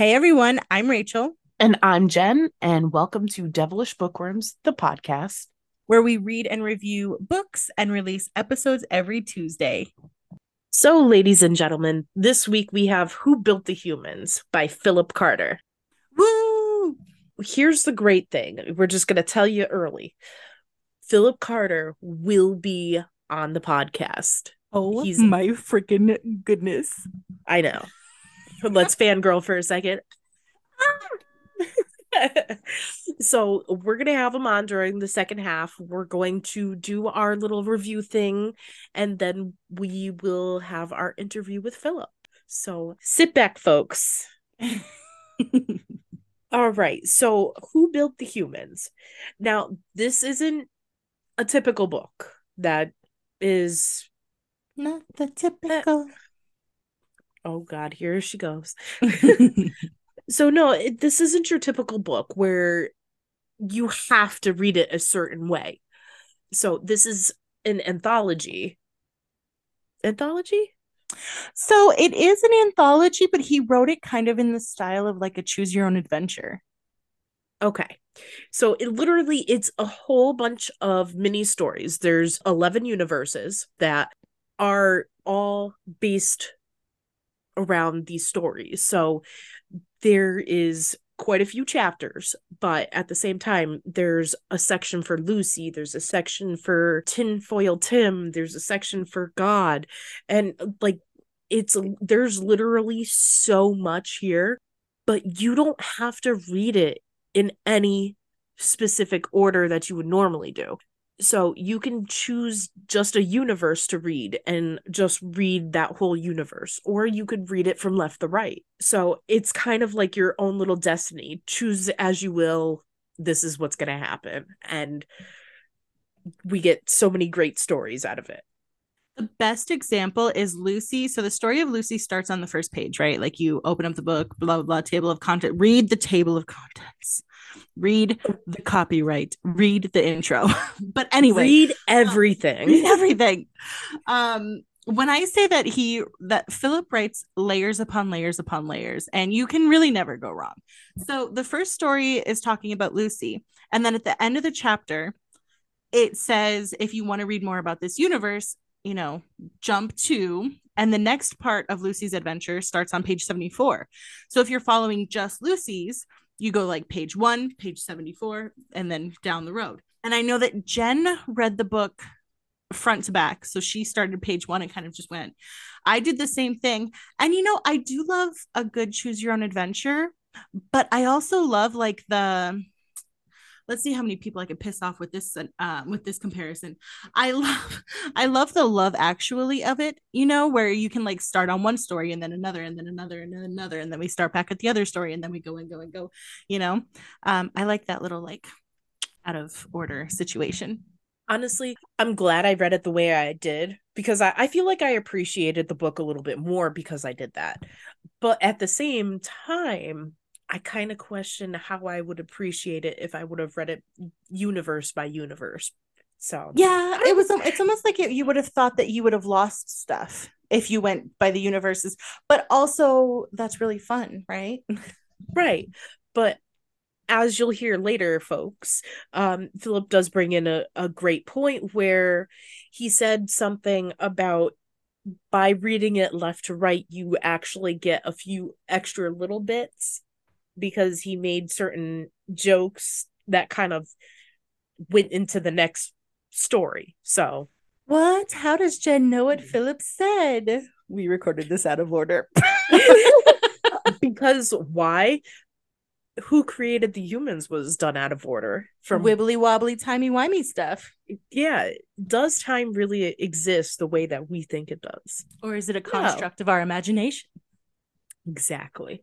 Hey everyone, I'm Rachel, And I'm Jen, and welcome to Devilish Bookworms, the podcast. where we read and review books and release episodes every Tuesday. So, ladies and gentlemen, this week we have Who Built the Humans by Phillip Carter. Woo! Here's the great thing we're just going to tell you early Phillip Carter will be on the podcast. Oh He's- my freaking goodness. I know. Let's fangirl for a second. so we're gonna have him on during the second half. We're going to do our little review thing, and then we will have our interview with Phillip. So sit back, folks. All right. So who built the humans? Now, this isn't a typical book that is Not the typical. Oh god, here she goes. So no, it, this isn't your typical book where you have to read it a certain way. So this is an anthology. Anthology? so it is an anthology, but he wrote it kind of in the style of like a choose your own adventure. Okay. So it literally it's a whole bunch of mini stories. There's 11 universes that are all based around these stories. So there is quite a few chapters, but at the same time, there's a section for Lucy, there's a section for Tinfoil Tim, there's a section for God, and like it's there's literally so much here, but you don't have to read it in any specific order that you would normally do. So you can choose just a universe to read and just read that whole universe, or you could read it from left to right. So it's kind of like your own little destiny. Choose as you will. This is what's going to happen. And we get so many great stories out of it. The best example is Lucy. So the story of Lucy starts on the first page, right? Like you open up the book, blah, blah, blah, table of content, read the table of contents, read the copyright, read the intro. but anyway, Read everything. read everything. Um, when I say that he that Phillip writes layers upon layers upon layers, and you can really never go wrong. So the first story is talking about Lucy, and then at the end of the chapter, it says if you want to read more about this universe, you know, jump to, and the next part of Lucy's adventure starts on page 74. So if you're following just Lucy's, you go like page one, page 74, and then down the road. And I know that Jen read the book front to back. So she started page one and kind of just went. I did the same thing. And you know, I do love a good choose your own adventure, but I also love like the let's see how many people I can piss off with this uh, with this comparison. I love I love the love actually of it, you know, where you can like start on one story and then another and then another and then another and then we start back at the other story and then we go and go and go, you know. Um I like that little like out of order situation. honestly, I'm glad I read it the way I did because I, I feel like I appreciated the book a little bit more because I did that. But at the same time, I kind of question how I would appreciate it if I would have read it universe by universe. So Yeah, it was it's almost like it, you would have thought that you would have lost stuff if you went by the universes, but also that's really fun, right? right. But as you'll hear later, folks, um, Phillip does bring in a, a great point where he said something about by reading it left to right, you actually get a few extra little bits because he made certain jokes that kind of went into the next story. So What? How does Jen know what hmm. Phillip said? We recorded this out of order. because why? Who created the humans was done out of order from wibbly wobbly timey wimey stuff. yeah does time really exist the way that we think it does Or is it a construct of our imagination? exactly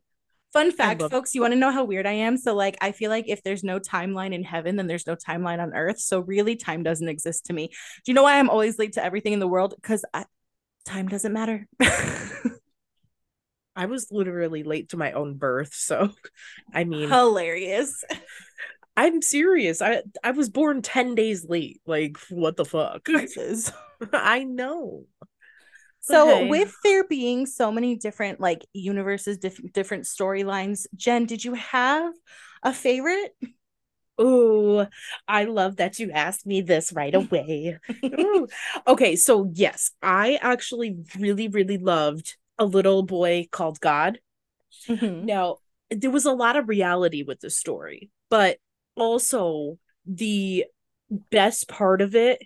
Fun fact, folks, you want to know how weird I am? So, like, I feel like if there's no timeline in heaven, then there's no timeline on earth. So, really, time doesn't exist to me. Do you know why I'm always late to everything in the world? Because time doesn't matter. i was literally late to my own birth so i mean Hilarious. i'm serious i i was born 10 days late like what the fuck i know So okay. with there being so many different like universes, different different storylines, Jen, did you have a favorite? Oh, I love that you asked me this right away. okay, so yes, I actually really, really loved a little boy called God. Mm-hmm. Now, there was a lot of reality with the story, but also the best part of it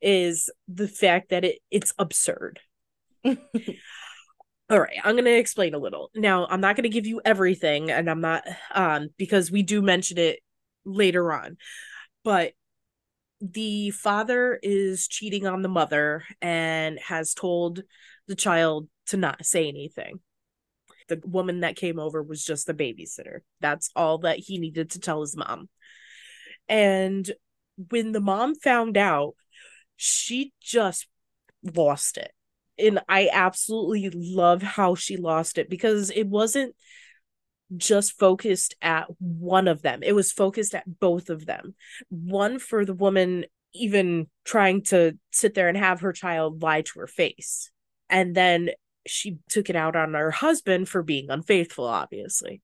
is the fact that it it's absurd. All right, I'm going to explain a little. Now, I'm not going to give you everything and I'm not um because we do mention it later on. But the father is cheating on the mother and has told the child to not say anything. The woman that came over was just the babysitter. That's all that he needed to tell his mom. And when the mom found out, she just lost it. And I absolutely love how she lost it because it wasn't just focused at one of them. It was focused at both of them. One for the woman even trying to sit there and have her child lie to her face. And then she took it out on her husband for being unfaithful, obviously.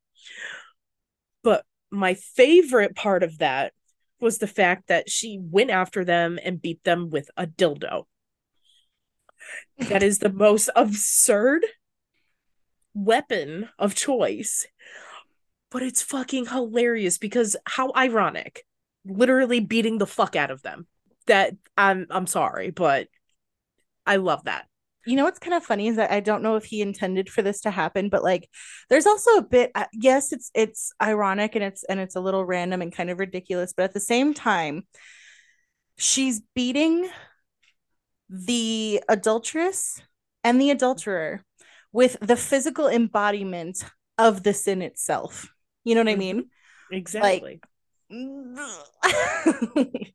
But my favorite part of that was the fact that she went after them and beat them with a dildo. That is the most absurd weapon of choice. But it's fucking hilarious because how ironic. Literally beating the fuck out of them. That I'm I'm sorry, but I love that. You know what's kind of funny is that I don't know if he intended for this to happen, but like there's also a bit uh, yes, it's it's ironic and it's and it's a little random and kind of ridiculous, but at the same time she's beating the adulteress and the adulterer with the physical embodiment of the sin itself. You know what mm-hmm. I mean? Exactly. Like,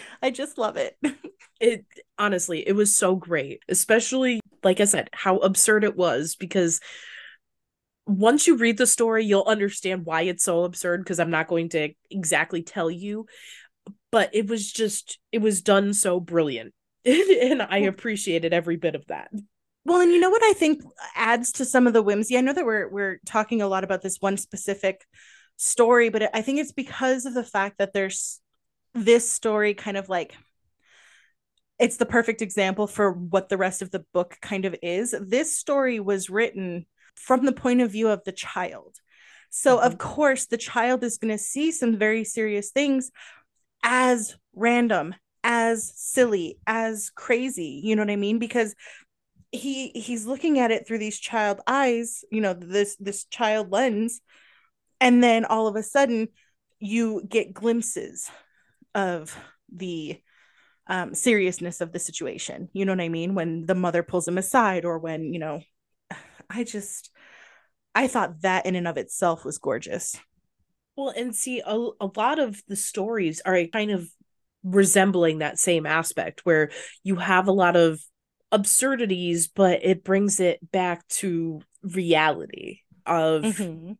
I just love it. It honestly, it was so great, especially like I said, how absurd it was because once you read the story, you'll understand why it's so absurd because I'm not going to exactly tell you, but it was just it was done so brilliant. and I appreciated every bit of that. Well, and you know what I think adds to some of the whimsy. I know that we're we're talking a lot about this one specific story, but I think it's because of the fact that there's this story kind of like it's the perfect example for what the rest of the book kind of is. This story was written from the point of view of the child. So, mm-hmm. of course, the child is going to see some very serious things as random, as silly, as crazy. You know what I mean? Because he he's looking at it through these child eyes you know this this child lens and then all of a sudden you get glimpses of the um, seriousness of the situation you know what i mean when the mother pulls him aside or when you know i just i thought that in and of itself was gorgeous well and see a, a lot of the stories are kind of resembling that same aspect where you have a lot of absurdities, but it brings it back to reality of mm-hmm.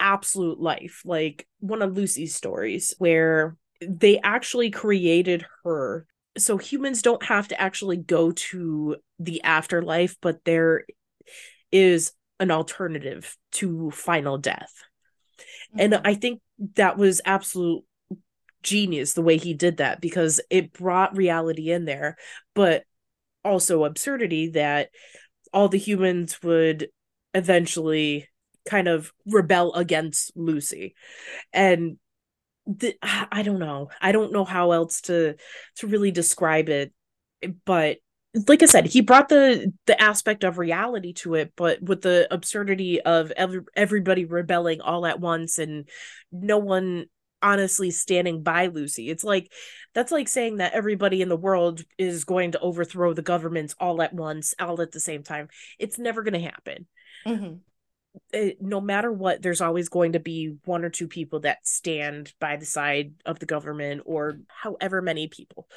absolute life. Like one of Lucy's stories where they actually created her. So humans don't have to actually go to the afterlife, but there is an alternative to final death. Mm-hmm. And I think that was absolute genius the way he did that because it brought reality in there but also absurdity that all the humans would eventually kind of rebel against Lucy. And the, I don't know. I don't know how else to to really describe it, but like I said, he brought the the aspect of reality to it, but with the absurdity of every, everybody rebelling all at once and no one honestly standing by Lucy. It's like that's like saying that everybody in the world is going to overthrow the governments all at once, all at the same time. It's never going to happen. Mm-hmm. It, no matter what, there's always going to be one or two people that stand by the side of the government, or however many people.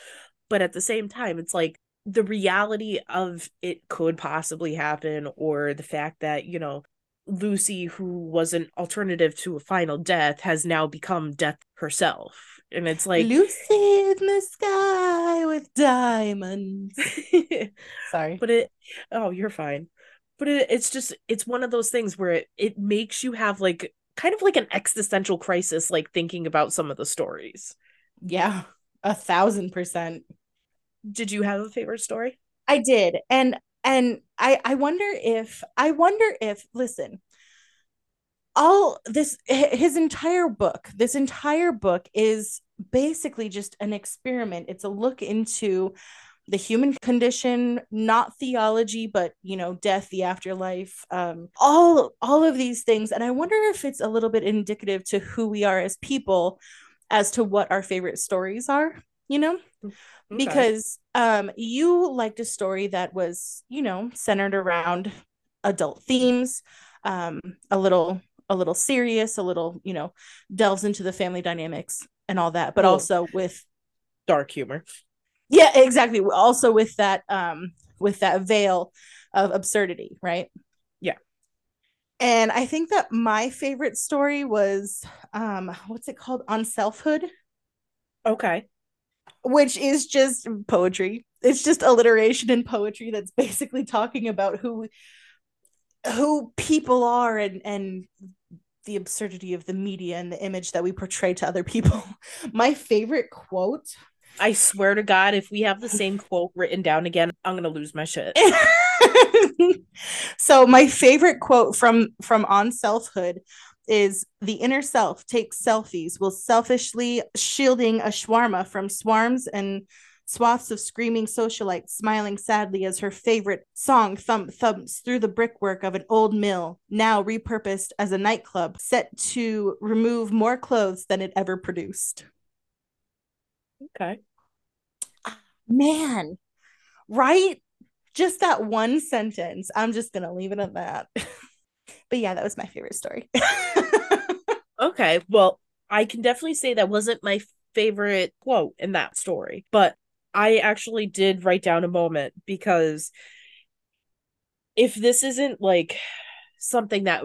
But at the same time, it's like the reality of it could possibly happen, or the fact that, you know, Lucy, who was an alternative to a final death, has now become death herself. and it's like Lucy in the sky with diamonds. Sorry. but it oh you're fine but it, it's just it's one of those things where it, it makes you have like kind of like an existential crisis like thinking about some of the stories Yeah, a thousand percent. did you have a favorite story I did. And and I I wonder if I wonder if listen, all this his entire book, this entire book is basically just an experiment. It's a look into the human condition, not theology, but you know, death, the afterlife, um, all all of these things. And I wonder if it's a little bit indicative to who we are as people as to what our favorite stories are, you know? Okay. because um you liked a story that was you know centered around adult themes um a little a little serious a little you know delves into the family dynamics and all that but Oh. also with dark humor yeah exactly also with that um with that veil of absurdity right Yeah. and i think that my favorite story was um what's it called on selfhood okay which is just poetry. It's just alliteration and poetry that's basically talking about who who people are and and the absurdity of the media and the image that we portray to other people. My favorite quote i swear to god if we have the same quote written down again i'm gonna lose my shit. So my favorite quote from from on selfhood is the inner self takes selfies while selfishly shielding a shawarma from swarms and swaths of screaming socialites smiling sadly as her favorite song thump thumps through the brickwork of an old mill now repurposed as a nightclub set to remove more clothes than it ever produced okay. Man right? Just that one sentence. I'm just gonna leave it at that. But yeah that was my favorite story. Okay well i can definitely say that wasn't my favorite quote in that story but i actually did write down a moment because if this isn't like something that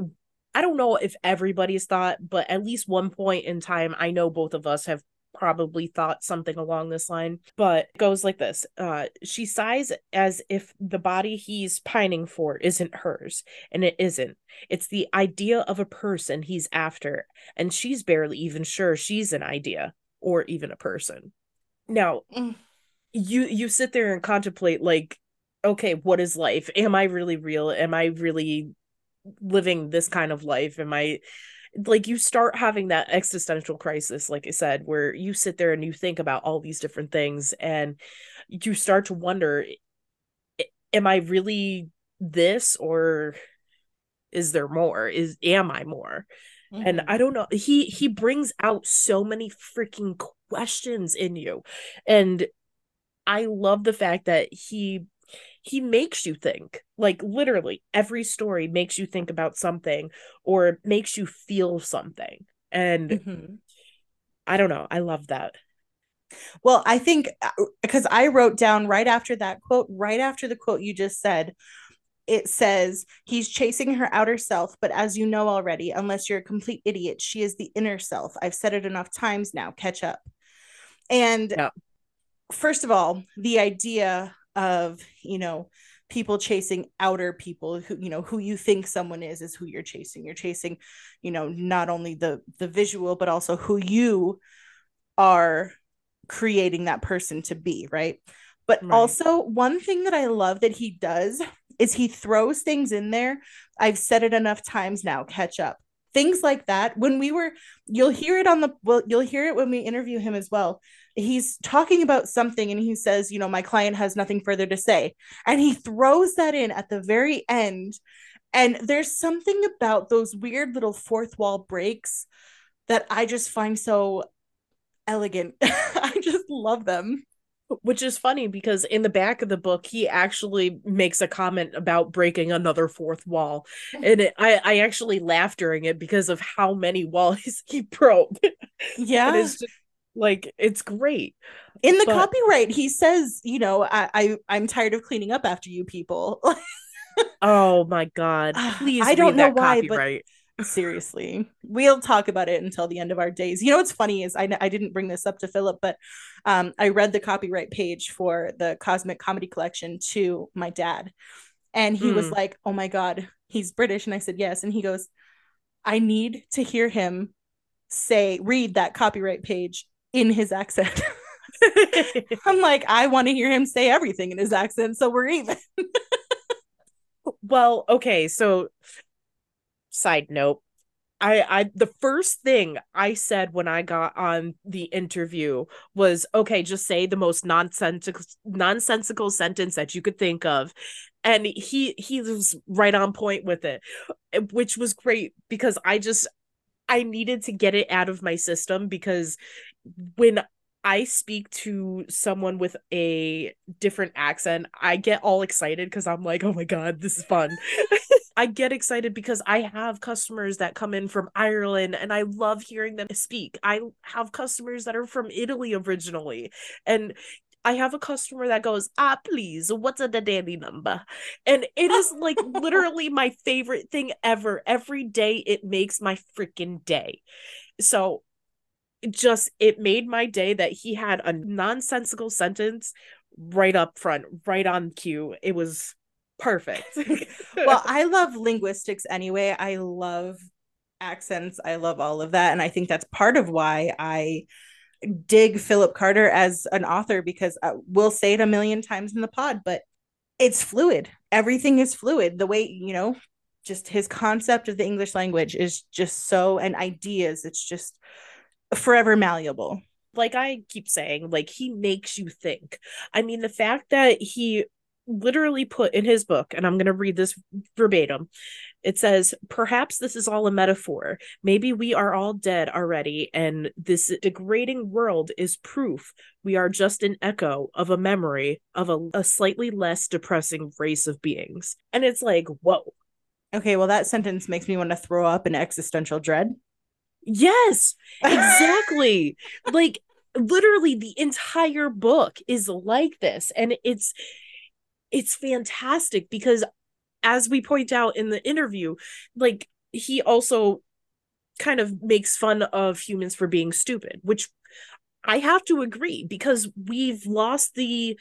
i don't know if everybody's thought but at least one point in time i know both of us have probably thought something along this line but it goes like this uh she sighs as if the body he's pining for isn't hers and it isn't. It's the idea of a person he's after and she's barely even sure she's an idea or even a person. Now Mm. you you sit there and contemplate like okay what is life? Am i really real? Am i really living this kind of life? Am i like you start having that existential crisis like i said where you sit there and you think about all these different things and you start to wonder am i really this or is there more? Is am i more? And mm-hmm. i don't know he he brings out so many freaking questions in you and i love the fact that he he makes you think like literally every story makes you think about something or makes you feel something and Mhm. i don't know i love that Well, I think because I wrote down right after that quote, right after the quote you just said, it says, He's chasing her outer self, but as you know already, unless you're a complete idiot, she is the inner self. I've said it enough times now. Catch up. And Yeah. first of all, the idea of, you know, people chasing outer people who you know who you think someone is is who you're chasing you're chasing you know not only the the visual but also who you are creating that person to be, right? But Right. also, one thing that I love that he does is he throws things in there. I've said it enough times now, catch up. Things like that. When we were, you'll hear it on the, well, you'll hear it when we interview him as well. He's talking about something and he says, you know, my client has nothing further to say. And he throws that in at the very end. And there's something about those weird little fourth wall breaks that I just find so elegant. I just love them. Which is funny because in the back of the book he actually makes a comment about breaking another fourth wall. And it, I, I actually laughed during it because of how many walls he broke. Yeah. it's just like it's great. In the but- copyright, he says, you know, I, I I'm tired of cleaning up after you people. oh my god. Please I don't know why, but- copyright seriously. We'll talk about it until the end of our days. You know what's funny is i, I didn't bring this up to phillip but um, i read the copyright page for the cosmic comedy collection to my dad. And he mm. was like oh my god he's british. And i said yes. And he goes i need to hear him say read that copyright page in his accent. I'm like i want to hear him say everything in his accent so we're even. Well okay so side note I, I the first thing I said when I got on the interview was okay, just say the most nonsensical nonsensical sentence that you could think of. And he he was right on point with it, which was great because I just I needed to get it out of my system because when I speak to someone with a different accent, I get all excited because I'm like, oh my God, this is fun. I get excited because I have customers that come in from Ireland and I love hearing them speak. I have customers that are from Italy originally. And I have a customer that goes, ah, please, what's a the daily number? And it is like literally my favorite thing ever. Every day it makes my freaking day. So just it made my day that he had a nonsensical sentence right up front, right on cue. It was perfect. well, I love linguistics anyway. I love accents. I love all of that. And I think that's part of why I dig Phillip Carter as an author because I, we'll say it a million times in the pod, but it's fluid. Everything is fluid. The way, you know, just his concept of the English language is just so, and ideas, it's just forever malleable. Like I keep saying, like he makes you think. I mean, the fact that he literally put in his book, and I'm going to read this verbatim. It says, Perhaps this is all a metaphor. Maybe we are all dead already, and this degrading world is proof we are just an echo of a memory of a, a slightly less depressing race of beings. And it's like, whoa. Okay, well, that sentence makes me want to throw up an existential dread. Yes, exactly. like literally the entire book is like this and it's it's fantastic because as we point out in the interview, like he also kind of makes fun of humans for being stupid, which I have to agree because we've lost the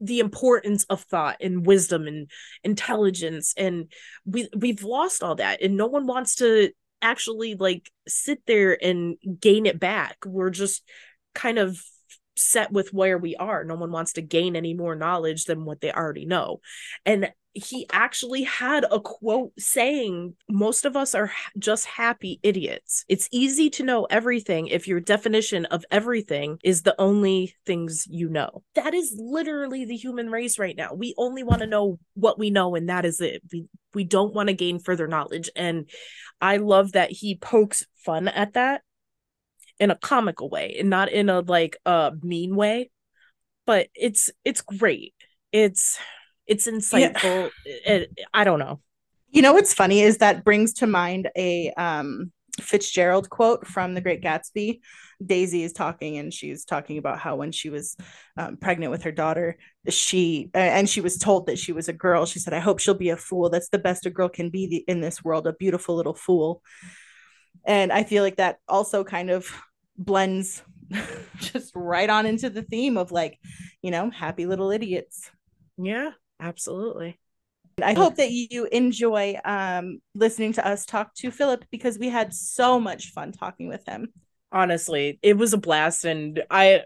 the importance of thought and wisdom and intelligence and we we've lost all that and no one wants to actually like sit there and gain it back. We're just kind of set with where we are. No one wants to gain any more knowledge than what they already know. And he actually had a quote saying, Most of us are just happy idiots. It's easy to know everything if your definition of everything is the only things you know. That is literally the human race right now. We only want to know what we know, and that is it. We, we don't want to gain further knowledge. And I love that he pokes fun at that in a comical way and not in a like a uh, mean way but it's it's great it's it's insightful yeah. it, i don't know you know what's funny is that brings to mind a um Fitzgerald quote from The Great Gatsby. Daisy is talking, and she's talking about how when she was um, pregnant with her daughter, she and she was told that she was a girl. She said, "I hope she'll be a fool. That's the best a girl can be in this world, a beautiful little fool." And i feel like that also kind of blends just right on into the theme of like you know happy little idiots yeah absolutely I hope that you enjoy um, listening to us talk to Philip because we had so much fun talking with him. Honestly, it was a blast, and I,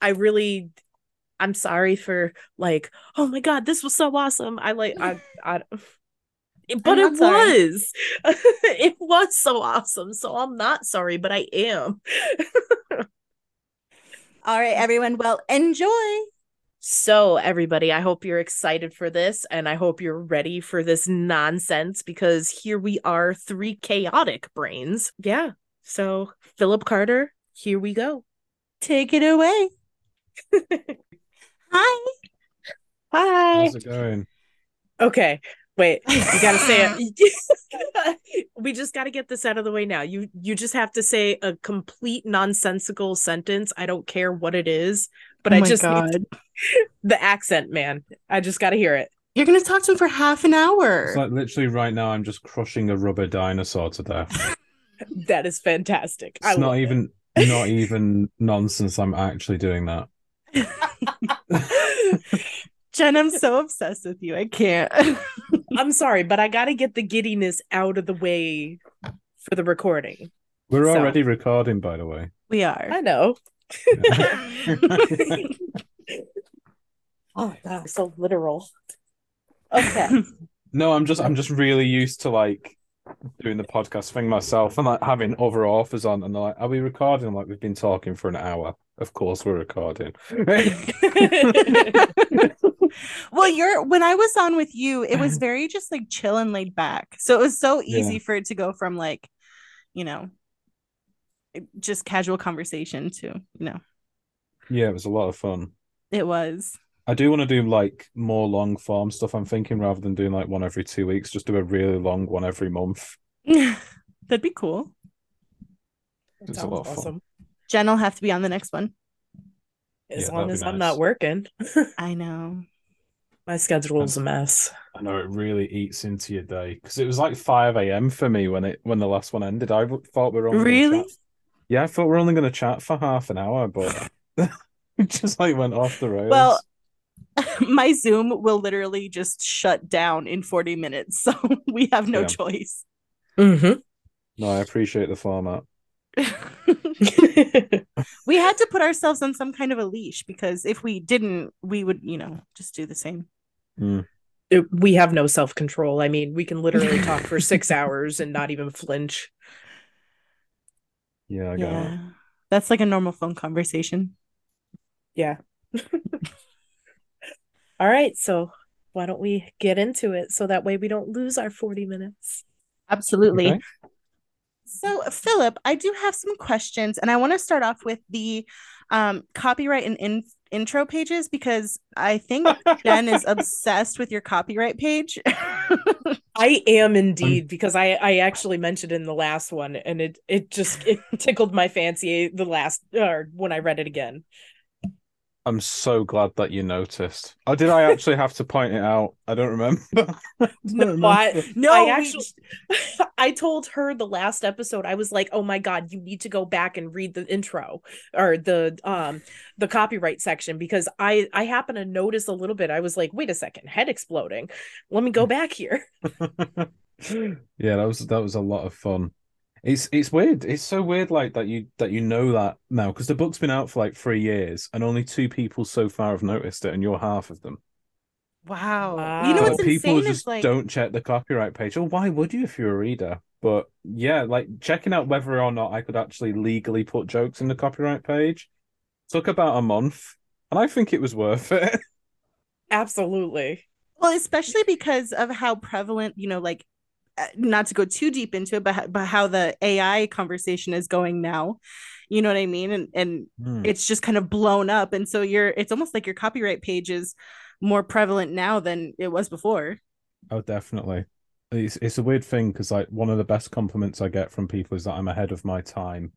I really, I'm sorry for like, oh my god, this was so awesome. I like, I, I, but it was. It was so awesome. So i'm not sorry but i am. All right everyone. Well enjoy. So everybody i hope you're excited for this and i hope you're ready for this nonsense because here we are three chaotic brains. Yeah. So phillip carter here we go. Take it away. Hi. Hi. how's it going? Okay Wait, you gotta say it. we just gotta get this out of the way now. You you just have to say a complete nonsensical sentence. I don't care what it is, but oh I just need the accent, man. I just gotta hear it. You're gonna talk to him for half an hour. It's like literally right now, I'm just crushing a rubber dinosaur to death. That is fantastic. It's not even not even nonsense. I'm actually doing that. Jen, I'm so obsessed with you. I can't. I'm sorry, but I got to get the giddiness out of the way for the recording. We're So- already recording, by the way. we are. I know. oh, God, so literal. Okay. no, I'm just I'm just really used to like doing the podcast thing myself and like having other authors on and they're like, Are we recording? I'm like, we've been talking for an hour. Of course we're recording. Well, you're when I was on with you, it was very just like chill and laid back. So it was so easy Yeah. for it to go from like, you know, eh, just casual conversation to, you know, yeah, it was a lot of fun. it was. I do want to do like more long form stuff. I'm thinking rather than doing like one every two weeks, just do a really long one every month. That'd be cool. It's a lot of fun. awesome. Jen will have to be on the next one. As Yeah, long that'd be as I'm not working. I know. My schedule's a mess. I know it really eats into your day because it was like 5 a.m. for me when it when the last one ended. I thought we were only Really? chat- Yeah, I thought we are only going to chat for half an hour, but it just like went off the rails. Well, my Zoom will literally just shut down in 40 minutes. So we have no Yeah. choice. Mm-hmm. no, I appreciate the format. we had to put ourselves on some kind of a leash because if we didn't, we would, you know, just do the same. Mm. It- we have no self control. I mean, we can literally talk for six hours and not even flinch. Yeah, I got it. That's like a normal phone conversation. Yeah. All right. So why don't we get into it so that way we don't lose our 40 minutes? Absolutely. Okay. So, Phillip, I do have some questions, and I want to start off with the um, copyright and in- intro pages because I think Jen is obsessed with your copyright page. I am indeed because I I actually mentioned in the last one and it it just it tickled my fancy the last or when I read it again. I'm so glad that you noticed. Oh, did I actually have to point it out? I don't remember. I don't No, remember. I, no, I we- actually I told her the last episode I was like, "Oh my god, you need to go back and read the intro or the um the copyright section because I I happen to notice a little bit. I was like, "Wait a second, head exploding. Let me go back here." yeah, that was that was a lot of fun. It's it's weird. It's so weird, like that you that you know that now because the book's been out for like three years and only two people so far have noticed it, and you're half of them. wow. Wow. You know what's But people insane just is like don't check the copyright page. Well, why would you if you're a reader? But yeah, like checking out whether or not I could actually legally put jokes in the copyright page took about a month, and I think it was worth it. Absolutely. Well, especially because of how prevalent, you know, like not to go too deep into it, but but how the AI conversation is going now. You know what I mean? And and Hmm. it's just kind of blown up, and so you're it's almost like your copyright page is more prevalent now than it was before. Oh, definitely. It's it's a weird thing because like one of the best compliments I get from people is that I'm ahead of my time,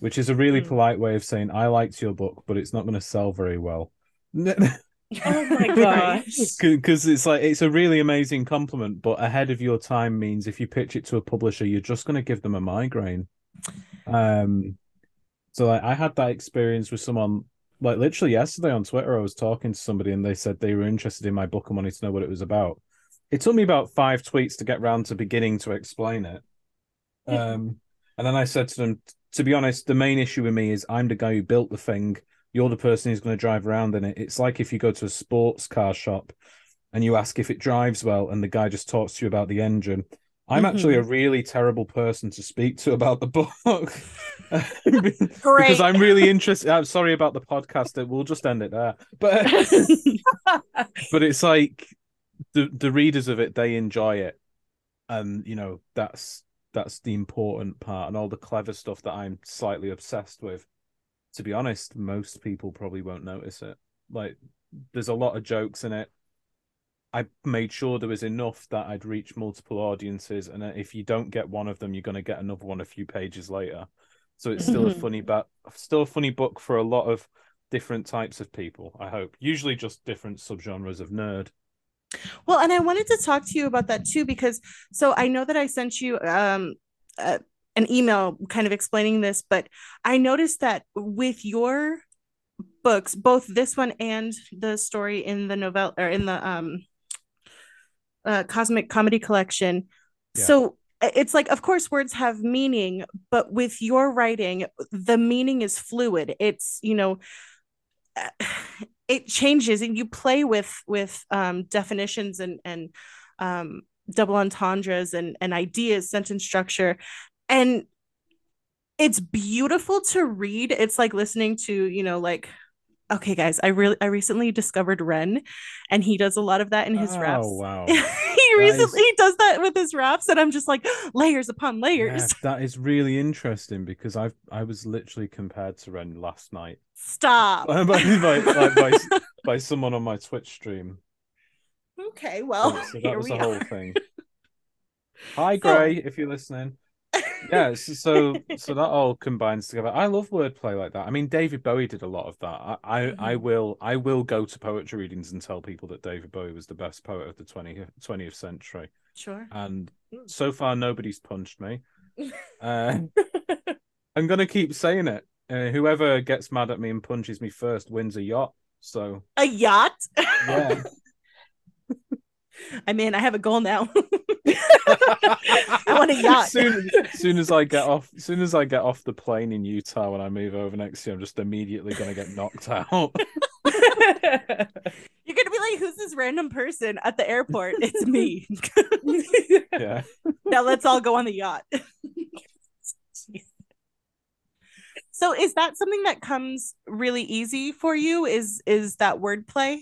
which is a really Mm. polite way of saying I liked your book, but it's not going to sell very well. Oh my gosh. Because it's like it's a really amazing compliment, but ahead of your time means if you pitch it to a publisher, you're just going to give them a migraine. Um, so like I had that experience with someone like literally yesterday on Twitter. I was talking to somebody and they said they were interested in my book and wanted to know what it was about. It took me about five tweets to get round to beginning to explain it. Um, and then I said to them, to be honest, the main issue with me is I'm the guy who built the thing. You're the person who's going to drive around in it. It's like if you go to a sports car shop and you ask if it drives well, and the guy just talks to you about the engine. I'm mm-hmm. actually a really terrible person to speak to about the book. because I'm really interested. I'm sorry about the podcast. We'll just end it there. But but it's like the the readers of it they enjoy it, and you know that's that's the important part, and all the clever stuff that I'm slightly obsessed with. To be honest, most people probably won't notice it. Like there's a lot of jokes in it. I made sure there was enough that I'd reach multiple audiences, and if you don't get one of them, you're going to get another one a few pages later. So it's still a Mhm. funny, but still a funny book for a lot of different types of people. I hope, usually just different subgenres of nerd. Well, and I wanted to talk to you about that too because so I know that I sent you um uh, an email kind of explaining this, but I noticed that with your books, both this one and the story in the novel or in the um uh, cosmic comedy collection. Yeah. So it's like of course words have meaning but with your writing the meaning is fluid it's you know it changes and you play with with um, definitions and and um, double entendres and and ideas sentence structure and it's beautiful to read it's like listening to you know like okay guys i really i recently discovered ren and he does a lot of that in his Oh, raps wow. he is- recently does that with his raps and i'm just like layers upon layers Yeah, that is really interesting because I've I was literally compared to Ren last night stop by, by, by, by someone on my Twitch stream. okay well so that was we the whole thing. Hi, So- Gray, if you're listening. Yeah, so, so so that all combines together. I love wordplay like that. I mean, David Bowie did a lot of that. I I, I Mhm. will I will go to poetry readings and tell people that David Bowie was the best poet of the 20th, 20th century. sure And so far, nobody's punched me. Uh, I'm gonna keep saying it. Uh, whoever gets mad at me and punches me first wins a yacht. So a yacht yeah. i mean i have a goal now i want a yacht soon, soon as I get off, soon as I get off the plane in Utah when I move over next year, I'm just immediately gonna get knocked out. You're gonna be like, who's this random person at the airport? It's me. yeah. now let's all go on the yacht. so is that something that comes really easy for you? Is is that wordplay?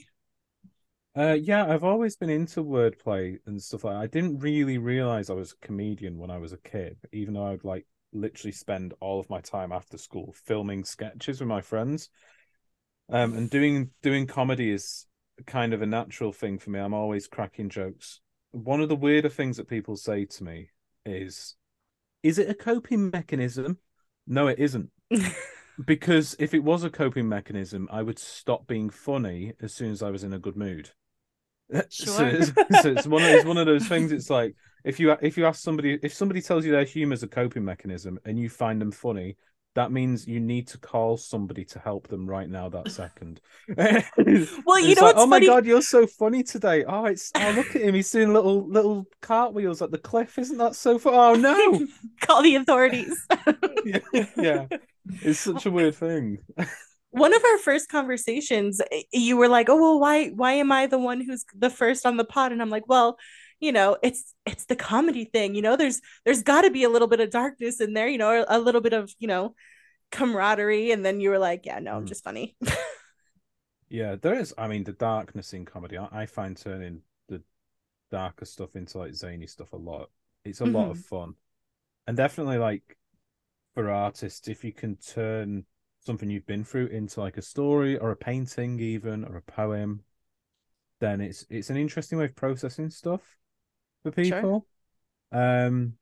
Uh, yeah, I've always been into wordplay and stuff like that. I didn't really realize I was a comedian when I was a kid, even though I'd like literally spend all of my time after school filming sketches with my friends. Um, and doing doing comedy is kind of a natural thing for me. I'm always cracking jokes. One of the weirder things that people say to me is, "Is it a coping mechanism?" No, it isn't. because if it was a coping mechanism, I would stop being funny as soon as I was in a good mood. So, it's, so it's one of it's one of those things. It's like if you if you ask somebody if somebody tells you their humor is a coping mechanism and you find them funny, that means you need to call somebody to help them right now that second. Well, you know like, oh my god, you're so funny today. Oh, it's oh look at him, he's doing little little cartwheels at the cliff. Isn't that so fun? Oh no, Call the authorities. yeah, yeah, it's such a weird thing. One of our first conversations, eh, you were like, "Oh well, why why am I the one who's the first on the pod?" And I'm like, "Well, you know, it's it's the comedy thing. You know, there's there's got to be a little bit of darkness in there. You know, a little bit of you know camaraderie." And then you were like, "Yeah, no, I'm Mm. just funny." Yeah, there is. I mean, the darkness in comedy. I, I find turning the darker stuff into like zany stuff a lot. It's a lot of fun, and definitely like for artists, if you can turn something you've been through into like a story or a painting, even or a poem, then it's it's an interesting way of processing stuff for Sure. people. Um,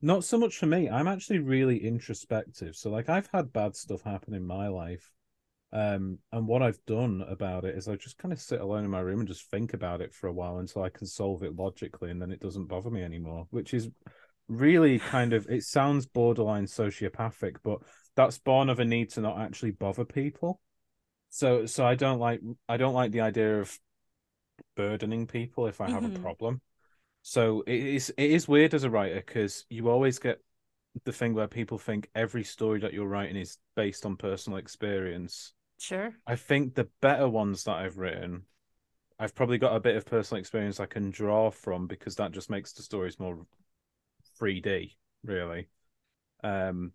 not so much for me. I'm actually really introspective. So like I've had bad stuff happen in my life. Um, and what I've done about it is I just kind of sit alone in my room and just think about it for a while until I can solve it logically, and then it doesn't bother me anymore. Which is really kind of it sounds borderline sociopathic, but that's born of a need to not actually bother people. So so I don't like I don't like the idea of burdening people if I have Mhm. a problem. So it is it is weird as a writer because you always get the thing where people think every story that you're writing is based on personal experience. Sure. I think the better ones that I've written, I've probably got a bit of personal experience I can draw from because that just makes the stories more 3D, really. Um,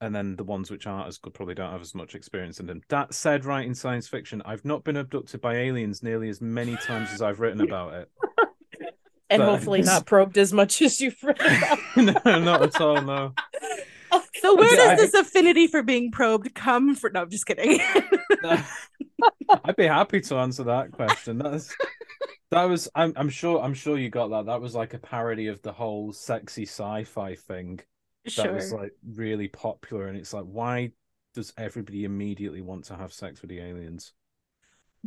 and then the ones which aren't as good probably don't have as much experience in them. That said, writing science fiction, I've not been abducted by aliens nearly as many times as I've written about it. and But- hopefully not probed as much as you've read about. no, not at all. No. So where Yeah, I does this affinity for being probed come from? No, I'm just kidding. I'd be happy to answer that question. That's that was. I'm. I'm sure. I'm sure you got that. That was like a parody of the whole sexy sci-fi thing that sure. was like really popular. And it's like, why does everybody immediately want to have sex with the aliens?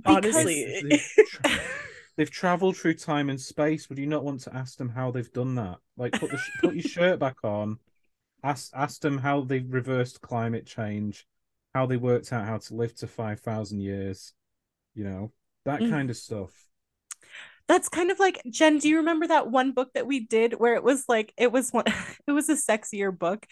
honestly It's- they've, they've traveled through time and space. Would you not want to ask them how they've done that? Like, put the sh- put your shirt back on. Ask ask them how they've reversed climate change, how they worked out how to live to five thousand years. You know that Mm. kind of stuff. That's kind of like Jen. Do you remember that one book that we did where it was like it was one it was a sexier book,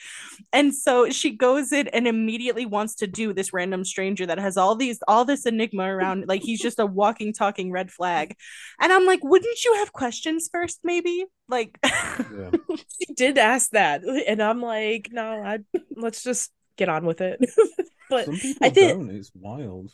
and so she goes in and immediately wants to do this random stranger that has all these all this enigma around like he's just a walking talking red flag, and I'm like, wouldn't you have questions first, maybe? Like, Yeah. she did ask that and i'm like no i let's just get on with it but I think- It's wild.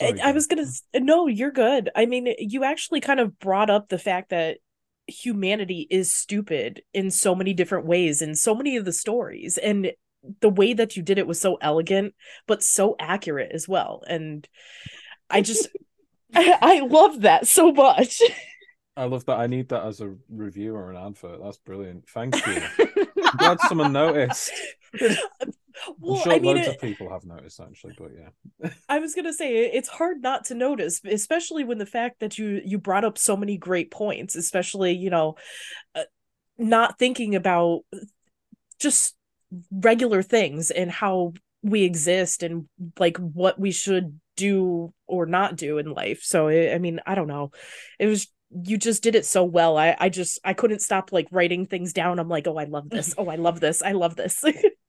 I- Sorry, I was gonna no, you're good. I mean, you actually kind of brought up the fact that humanity is stupid in so many different ways in so many of the stories, and the way that you did it was so elegant, but so accurate as well. And I just, I, I love that so much. I love that. I need that as a review or an advert. That's brilliant. Thank you. I'm glad someone noticed. I'm well, sure I mean, loads it, of people have noticed actually, but yeah. I was gonna say it's hard not to notice, especially when the fact that you you brought up so many great points, especially you know, uh, not thinking about just regular things and how we exist and like what we should do or not do in life. So I I mean, I don't know, it was you just did it so well. I I just I couldn't stop like writing things down. I'm like, oh, I love this. Oh, I love this. I love this.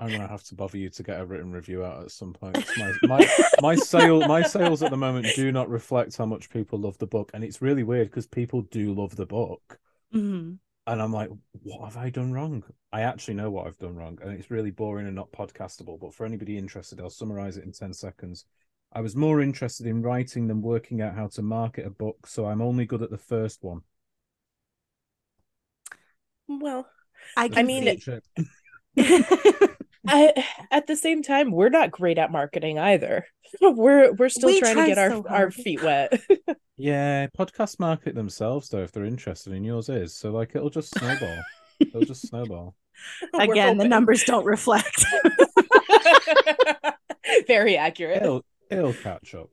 I'm gonna have to bother you to get a written review out at some point. My my my sale my sales at the moment do not reflect how much people love the book, and it's really weird because people do love the book, Mhm. and I'm like, what have I done wrong? I actually know what I've done wrong, and it's really boring and not podcastable. But for anybody interested, I'll summarize it in ten seconds. I was more interested in writing than working out how to market a book, so I'm only good at the first one. well, I I mean, see- Shit. I, at the same time, we're not great at marketing either. We're we're still We trying to get our so our hard. feet wet. Yeah, podcasts market themselves though if they're interested, in yours is. So like it'll just snowball. it'll just snowball. Again, the numbers don't reflect. Very accurate. It'll it'll catch up.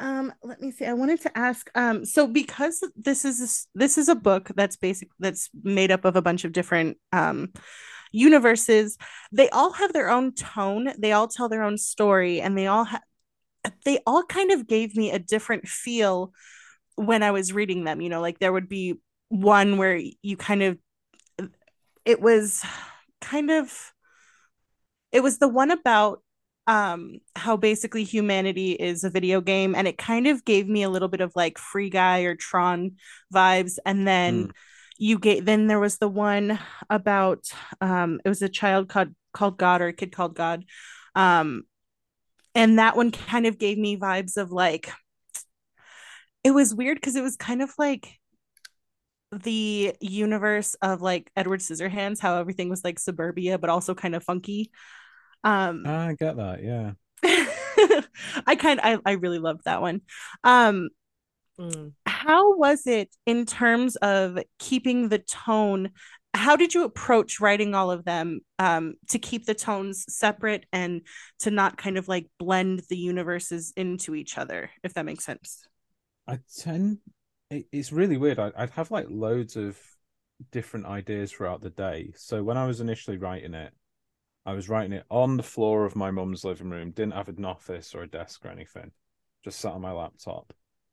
Um let me see i wanted to ask um so because this is this is a book that's basic that's made up of a bunch of different um universes they all have their own tone they all tell their own story and they all have they all kind of gave me a different feel when i was reading them you know like there would be one where you kind of it was kind of it was the one about um how basically humanity is a video game and it kind of gave me a little bit of like free guy or tron vibes and then Mm. you get then there was the one about um it was a child called called god or a kid called god um and that one kind of gave me vibes of like it was weird because it was kind of like the universe of like Edward Scissorhands, how everything was like suburbia, but also kind of funky. Um, I get that, yeah. I kind I I really loved that one. Um, Mm. how was it in terms of keeping the tone? How did you approach writing all of them um, to keep the tones separate and to not kind of like blend the universes into each other, if that makes sense? I tend it, it's really weird. I, I'd have like loads of different ideas throughout the day. So when I was initially writing it, I was writing it on the floor of my mum's living room, didn't have an office or a desk or anything, just sat on my laptop.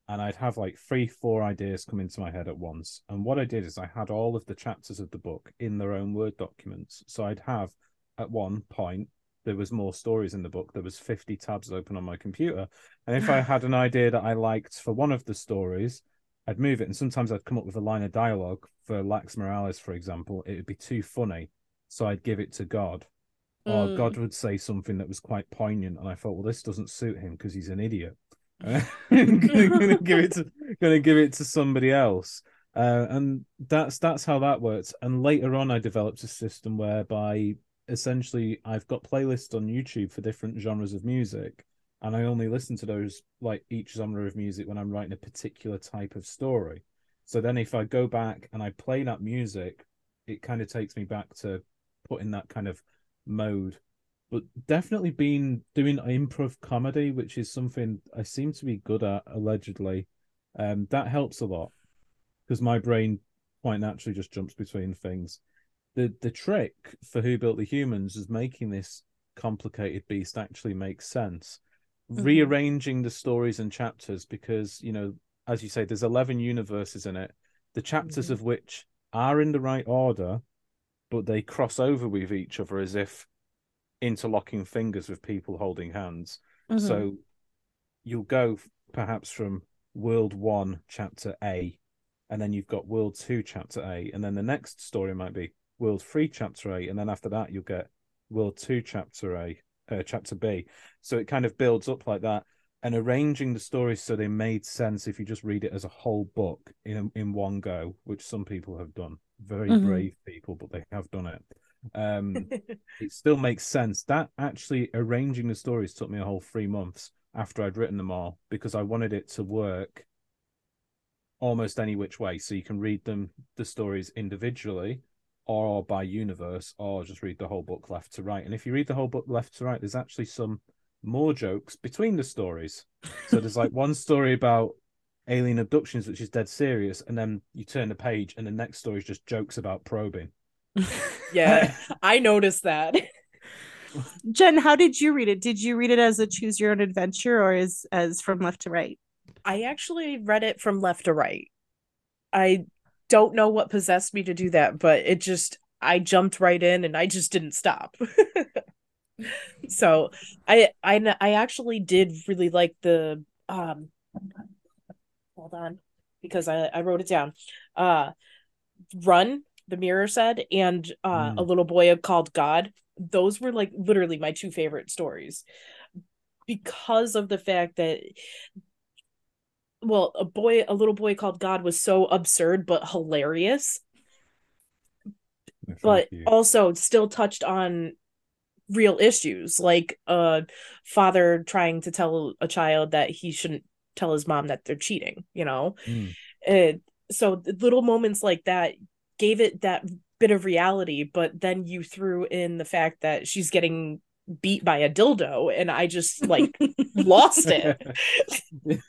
And I'd have like three, four ideas come into my head at once. And what I did is I had all of the chapters of the book in their own Word documents. So I'd have at one point, there was more stories in the book. There was 50 tabs open on my computer. And if I had an idea that I liked for one of the stories, I'd move it. And sometimes I'd come up with a line of dialogue for Lax Morales, for example. It would be too funny. So I'd give it to God. Or Mm. God would say something that was quite poignant. And I thought, well, this doesn't suit him because he's an idiot. I'm gonna, gonna give it to gonna give it to somebody else. Uh, and that's that's how that works. And later on, I developed a system whereby essentially I've got playlists on YouTube for different genres of music, and I only listen to those like each genre of music when I'm writing a particular type of story. So then, if I go back and I play that music, it kind of takes me back to putting that kind of mode but definitely been doing improv comedy, which is something I seem to be good at allegedly. Um, that helps a lot because my brain quite naturally just jumps between things. The the trick for Who Built the Humans is making this complicated beast actually make sense. Mm-hmm. Rearranging the stories and chapters because, you know, as you say, there's 11 universes in it, the chapters mm-hmm. of which are in the right order, but they cross over with each other as if interlocking fingers with people holding hands. Mm-hmm. So you'll go perhaps from World One, Chapter A, and then you've got World Two, Chapter A, and then the next story might be World Three, Chapter A, and then after that you'll get World Two, Chapter A, uh, Chapter B. So it kind of builds up like that, and arranging the stories so they made sense if you just read it as a whole book in in one go, which some people have done. Very mm-hmm. brave people, but they have done it. Um, it still makes sense. That actually arranging the stories took me a whole three months after I'd written them all because I wanted it to work almost any which way. So you can read them the stories individually or by universe or just read the whole book left to right. And if you read the whole book left to right, there's actually some more jokes between the stories. So there's like one story about alien abductions, which is dead serious, and then you turn the page and the next story is just jokes about probing. yeah, I noticed that. Jen, how did you read it? Did you read it as a choose your own adventure or as as from left to right? I actually read it from left to right. I don't know what possessed me to do that, but it just I jumped right in and I just didn't stop. so I I I actually did really like the um hold on because I I wrote it down. Uh Run the mirror said and uh, mm. a little boy called god those were like literally my two favorite stories because of the fact that well a boy a little boy called god was so absurd but hilarious Thank but you. also still touched on real issues like a father trying to tell a child that he shouldn't tell his mom that they're cheating you know mm. and so little moments like that gave it that bit of reality, but then you threw in the fact that she's getting beat by a dildo, and I just like lost it.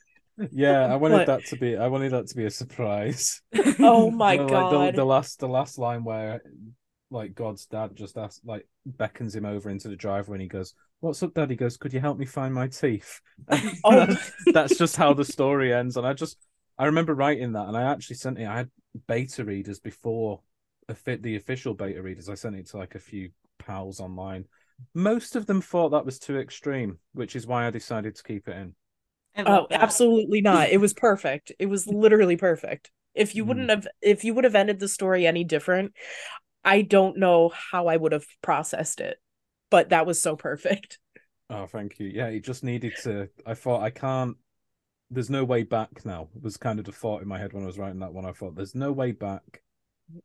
yeah, I wanted that to be. I wanted that to be a surprise. Oh my you know, god! Like the, the, last, the last line where, like, God's dad just asks, like, beckons him over into the driveway, and he goes, "What's up, Daddy? Goes, "Could you help me find my teeth?" oh, that's just how the story ends, and I just, I remember writing that, and I actually sent it. I had beta readers before the official beta readers. I sent it to like a few pals online. Most of them thought that was too extreme, which is why I decided to keep it in. Oh, that. absolutely not. It was perfect. It was literally perfect. If you wouldn't mm. have if you would have ended the story any different, I don't know how I would have processed it. But that was so perfect. Oh, thank you. Yeah, it just needed to I thought I can't there's no way back now. It was kind of the thought in my head when I was writing that one. I thought there's no way back.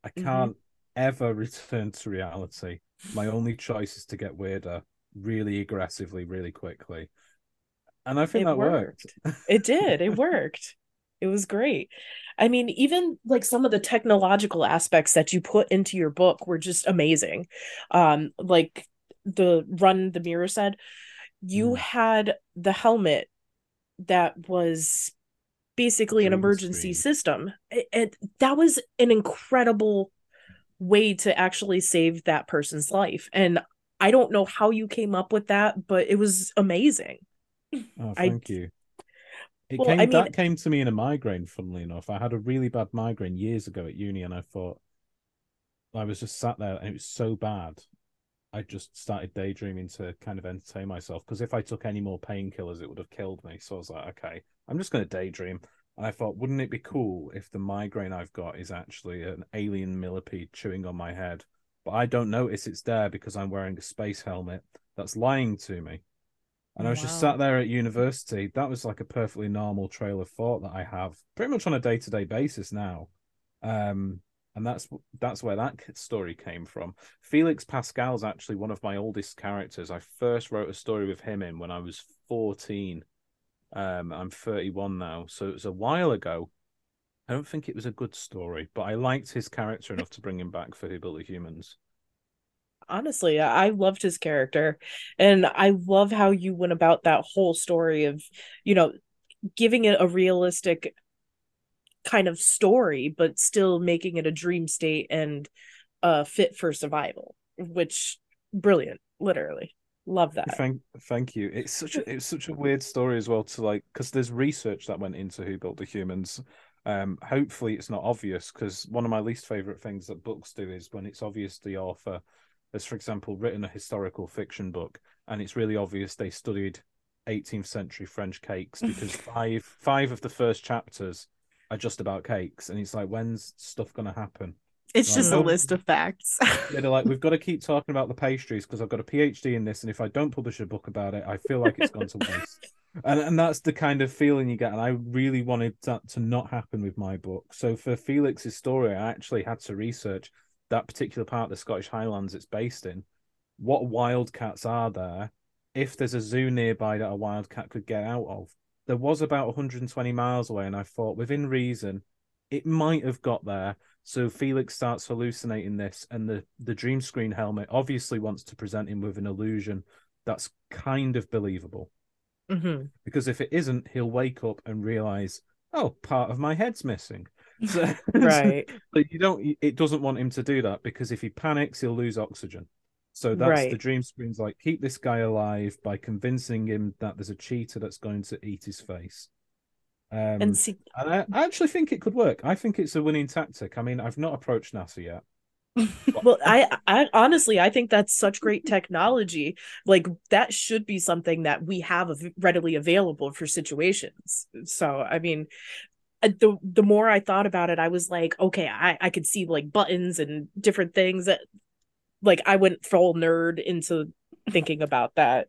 I mm-hmm. can't mm-hmm. ever return to reality. My only choice is to get weirder really aggressively, really quickly. And I think it that worked. worked. it did. It worked. It was great. I mean, even like some of the technological aspects that you put into your book were just amazing. Um, like the run the mirror said, you mm. had the helmet that was basically an emergency system. And that was an incredible way to actually save that person's life. And I don't know how you came up with that, but it was amazing. Oh, thank I, you. It well, came I mean, that came to me in a migraine, funnily enough. I had a really bad migraine years ago at uni, and I thought I was just sat there and it was so bad. I just started daydreaming to kind of entertain myself because if I took any more painkillers, it would have killed me. So I was like, okay, I'm just going to daydream. And I thought, wouldn't it be cool if the migraine I've got is actually an alien millipede chewing on my head? But I don't notice it's there because I'm wearing a space helmet that's lying to me. And I was wow. just sat there at university. That was like a perfectly normal trail of thought that I have pretty much on a day to day basis now. Um, and that's that's where that story came from. Felix Pascal's actually one of my oldest characters. I first wrote a story with him in when I was 14. Um, I'm 31 now, so it was a while ago. I don't think it was a good story, but I liked his character enough to bring him back for Who Built the Humans. honestly i loved his character and i love how you went about that whole story of you know giving it a realistic kind of story but still making it a dream state and uh fit for survival which brilliant literally love that Thank, thank you. It's such a it's such a weird story as well to like because there's research that went into Who Built the Humans. Um, hopefully it's not obvious because one of my least favorite things that books do is when it's obvious the author has, for example, written a historical fiction book and it's really obvious they studied 18th century French cakes because five five of the first chapters are just about cakes and it's like when's stuff gonna happen? It's Like, just a list of facts. Yeah, they're like, we've got to keep talking about the pastries because I've got a PhD in this, and if I don't publish a book about it, I feel like it's gone to waste. and and that's the kind of feeling you get. And I really wanted that to not happen with my book. So for Felix's story, I actually had to research that particular part of the Scottish Highlands it's based in. What wildcats are there? If there's a zoo nearby that a wildcat could get out of, there was about 120 miles away, and I thought within reason, it might have got there. So Felix starts hallucinating this, and the the dream screen helmet obviously wants to present him with an illusion that's kind of believable. Mhm. Because if it isn't, he'll wake up and realize, oh, part of my head's missing. So, right but you don't. It doesn't want him to do that because if he panics, he'll lose oxygen. So that's the dream screen's like keep this guy alive by convincing him that there's a cheetah that's going to eat his face. Um, and see and I, I actually think it could work. I think it's a winning tactic. I mean, I've not approached NASA yet. well I, I honestly i think that's such great technology like that should be something that we have readily available for situations so i mean uh, the the more i thought about it i was like okay i i could see like buttons and different things that like i went full nerd into thinking about that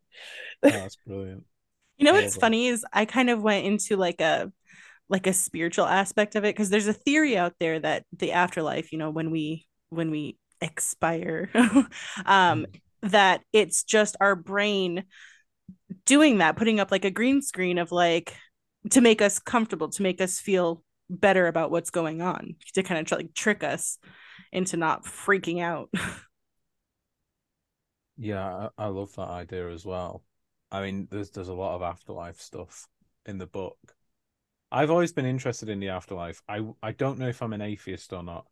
Oh, that's brilliant. You know what's love funny is I kind of went into like a like a spiritual aspect of it because there's a theory out there that the afterlife, you know, when we when we expire, um, that it's just our brain doing that, putting up like a green screen of like to make us comfortable, to make us feel better about what's going on, to kind of try, like trick us into not freaking out. Yeah, I, I love that idea as well. I mean, there's there's a lot of afterlife stuff in the book. I've always been interested in the afterlife. I I don't know if I'm an atheist or not.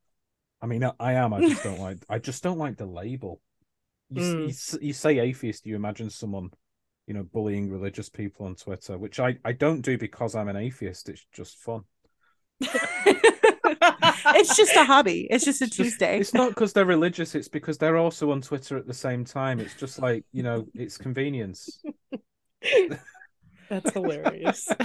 I mean, I, I am. I just don't like. I just don't like the label. You, Mm. you you say atheist, you imagine someone, you know, bullying religious people on Twitter, which I I don't do because I'm an atheist. It's just fun. it's just a hobby. It's just a It's just- Tuesday. It's not because they're religious. It's because they're also on Twitter at the same time. It's just like you know, it's convenience. that's hilarious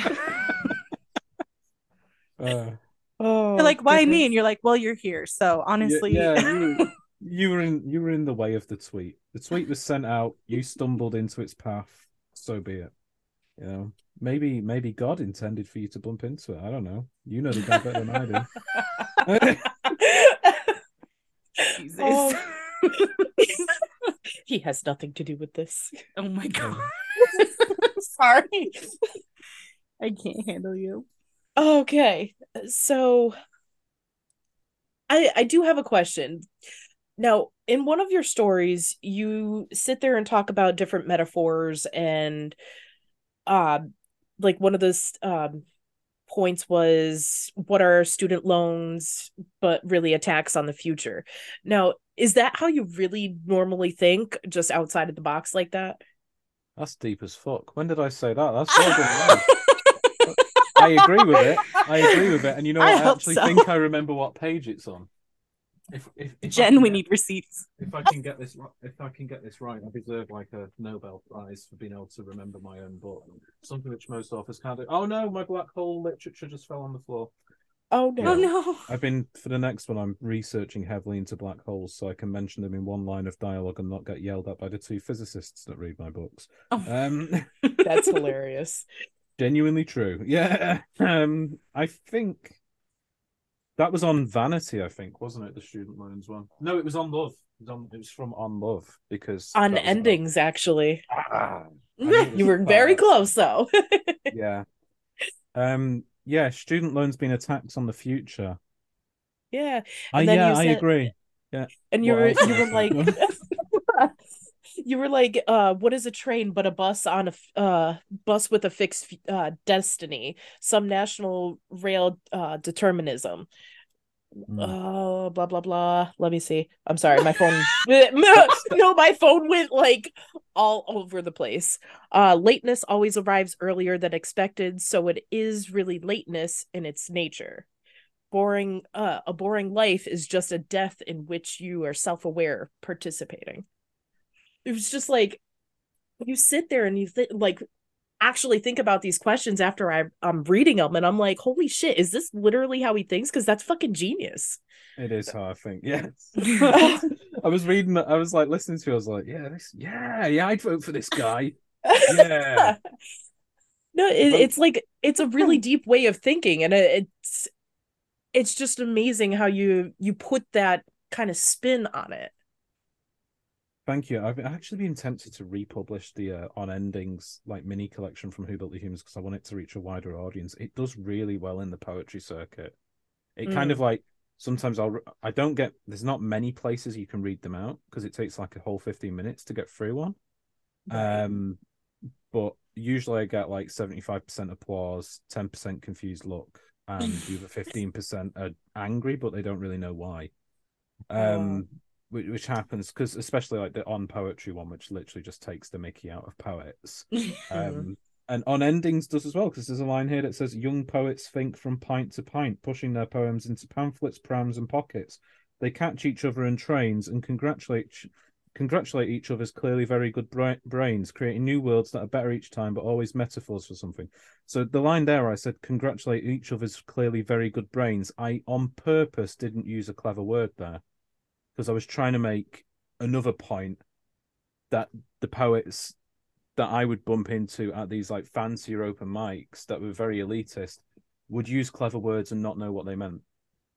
Uh, oh like, why me? And you're like, well, you're here. So honestly, yeah, you, you were in you were in the way of the tweet. The tweet was sent out. You stumbled into its path. So be it. You know, maybe maybe God intended for you to bump into it. I don't know. You know the guy better than I do. Jesus. Oh. he has nothing to do with this. oh my god. Sorry. I can't handle you. Okay. So I I do have a question. Now, in one of your stories, you sit there and talk about different metaphors and um like one of those um points was what are student loans but really attacks on the future. Now, is that how you really normally think just outside of the box like that? That's deep as fuck. When did I say that? That's done, Rose. I agree with it. I agree with it. And you know, I what? I, actually so. think I remember what page it's on. If, if, if Jen, can we get- need receipts. If I can get this, ri- if I can get this right, I deserve like a Nobel Prize for being able to remember my own book. Something which most authors can't do. Oh no, my black hole literature just fell on the floor. Oh no. Oh no. I've been for the next one. I'm researching heavily into black holes, so I can mention them in one line of dialogue and not get yelled at by the two physicists that read my books. Oh. Um, That's hilarious. genuinely true. Yeah. Um, I think that was on Vanity. I think wasn't it the student loans one? No, it was on Love. It was, on, it was from On Love because On that was about- endings, actually. Ah, I knew it was You were very close though. Yeah. Um. Yeah. Student loans being attacks on the future. yeah. Ah, And then yeah, I agree. And you What were you were like you were like, uh, what is a train but a bus on a uh bus with a fixed uh destiny? Some national rail uh determinism. Mm. Oh, blah blah blah. Let me see. I'm sorry, my phone. no, my phone went like all over the place. Uh, lateness always arrives earlier than expected, so it is really lateness in its nature. Boring. Uh, a boring life is just a death in which you are self-aware participating. It was just like you sit there and you th- like actually think about these questions after I, I'm reading them and I'm like, holy shit, is this literally how he thinks? Because that's fucking genius. It is how I think. Yeah. I was reading. I was like listening to. it, I was like, yeah, this. Yeah, yeah. I'd vote for this guy. Yeah. no, it, it's like it's a really deep way of thinking, and it, it's it's just amazing how you you put that kind of spin on it. Thank you. I've actually been tempted to republish the uh, on endings like mini collection from Who Built the Humans because I want it to reach a wider audience. It does really well in the poetry circuit. It kind of like sometimes I'll I don't get there's not many places you can read them out because it takes like a whole 15 minutes to get through one. Um, but usually I get like 75% applause, 10% confused look, and the other 15% are angry, but they don't really know why. Um, which, which happens because especially like the on poetry one, which literally just takes the Mickey out of poets. Um, and on endings does as well because there's a line here that says young poets think from pint to pint, pushing their poems into pamphlets, prams, and pockets. They catch each other in trains and congratulate congratulate each other's clearly very good bra- brains, creating new worlds that are better each time, but always metaphors for something. So the line there, I said, congratulate each other's clearly very good brains. I on purpose didn't use a clever word there because I was trying to make another point that the poets that I would bump into at these like fancier open mics that were very elitist would use clever words and not know what they meant.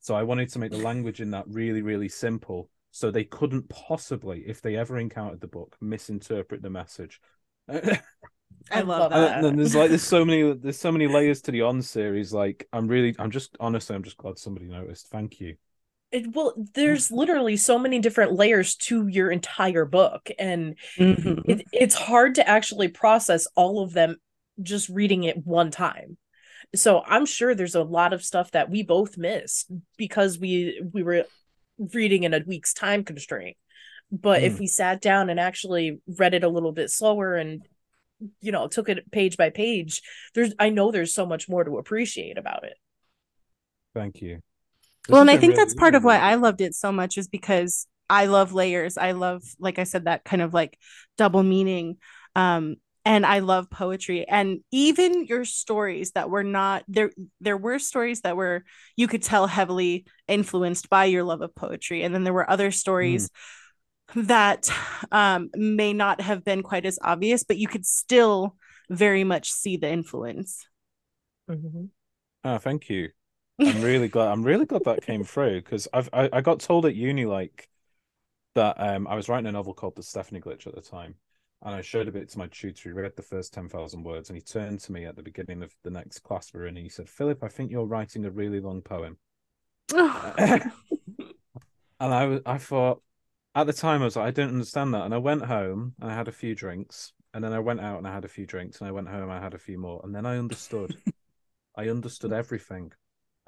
So I wanted to make the language in that really, really simple so they couldn't possibly, if they ever encountered the book, misinterpret the message. I love love that. and there's like there's so many there's so many layers to the on series. Like I'm really I'm just honestly I'm just glad somebody noticed. Thank you. It, well, there's literally so many different layers to your entire book, and it, it's hard to actually process all of them just reading it one time. So I'm sure there's a lot of stuff that we both missed because we we were reading in a week's time constraint. But if Mm. we sat down and actually read it a little bit slower and you know took it page by page, there's I know there's so much more to appreciate about it. Thank you. Well, and I think been that's part of why I loved it so much is because I love layers. I love, like I said, that kind of like double meaning. Um, and I love poetry. And even your stories that were not there, there were stories that were you could tell heavily influenced by your love of poetry. And then there were other stories that um may not have been quite as obvious, but you could still very much see the influence. Oh, thank you. I'm really glad. I'm really glad that came through because I've I, I got told at uni like that. Um, I was writing a novel called The Stephanie Glitch at the time, and I showed a bit to my tutor. He read the first ten thousand words, and he turned to me at the beginning of the next class we're in, and he said, "Phillip, I think you're writing a really long poem." and I was, I thought at the time I was like, I don't understand that, and I went home and I had a few drinks, and then I went out and I had a few drinks, and I went home and I had a few more, and then I understood. I understood everything.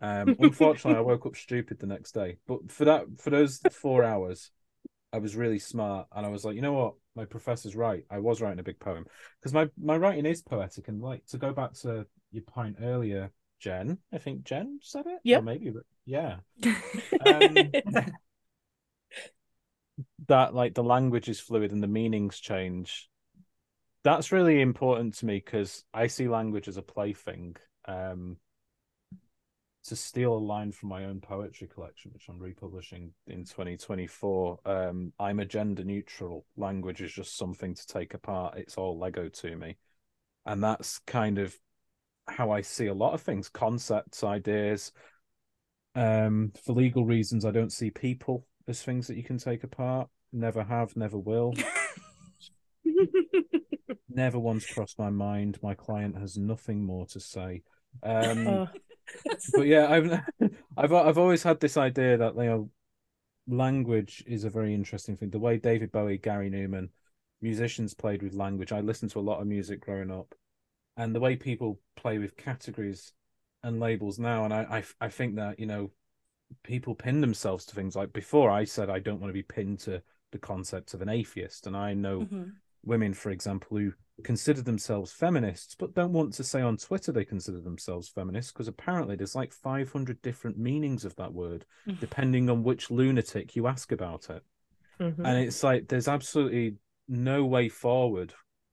Um, unfortunately, I woke up stupid the next day. But for that, for those four hours, I was really smart, and I was like, you know what, my professor's right. I was writing a big poem because my my writing is poetic, and like to go back to your point earlier, Jen. I think Jen said it. Yeah, Or maybe, yeah. Um, that like the language is fluid and the meanings change. That's really important to me because I see language as a plaything. Um, to steal a line from my own poetry collection, which I'm republishing in 2024, um, I'm a gender neutral. Language is just something to take apart. It's all Lego to me. And that's kind of how I see a lot of things concepts, ideas. Um, for legal reasons, I don't see people as things that you can take apart. Never have, never will. Never once crossed my mind. My client has nothing more to say. Um, but yeah, I've I've I've always had this idea that you know, language is a very interesting thing. The way David Bowie, Gary Numan, musicians played with language. I listened to a lot of music growing up, and the way people play with categories and labels now, and I, I, I think that you know, people pin themselves to things like before. I said I don't want to be pinned to the concept of an atheist, and I know Mm-hmm. women, for example, who consider themselves feminists but don't want to say on Twitter they consider themselves feminists because apparently there's like 500 different meanings of that word Mhm. depending on which lunatic you ask about it. Mhm. And it's like there's absolutely no way forward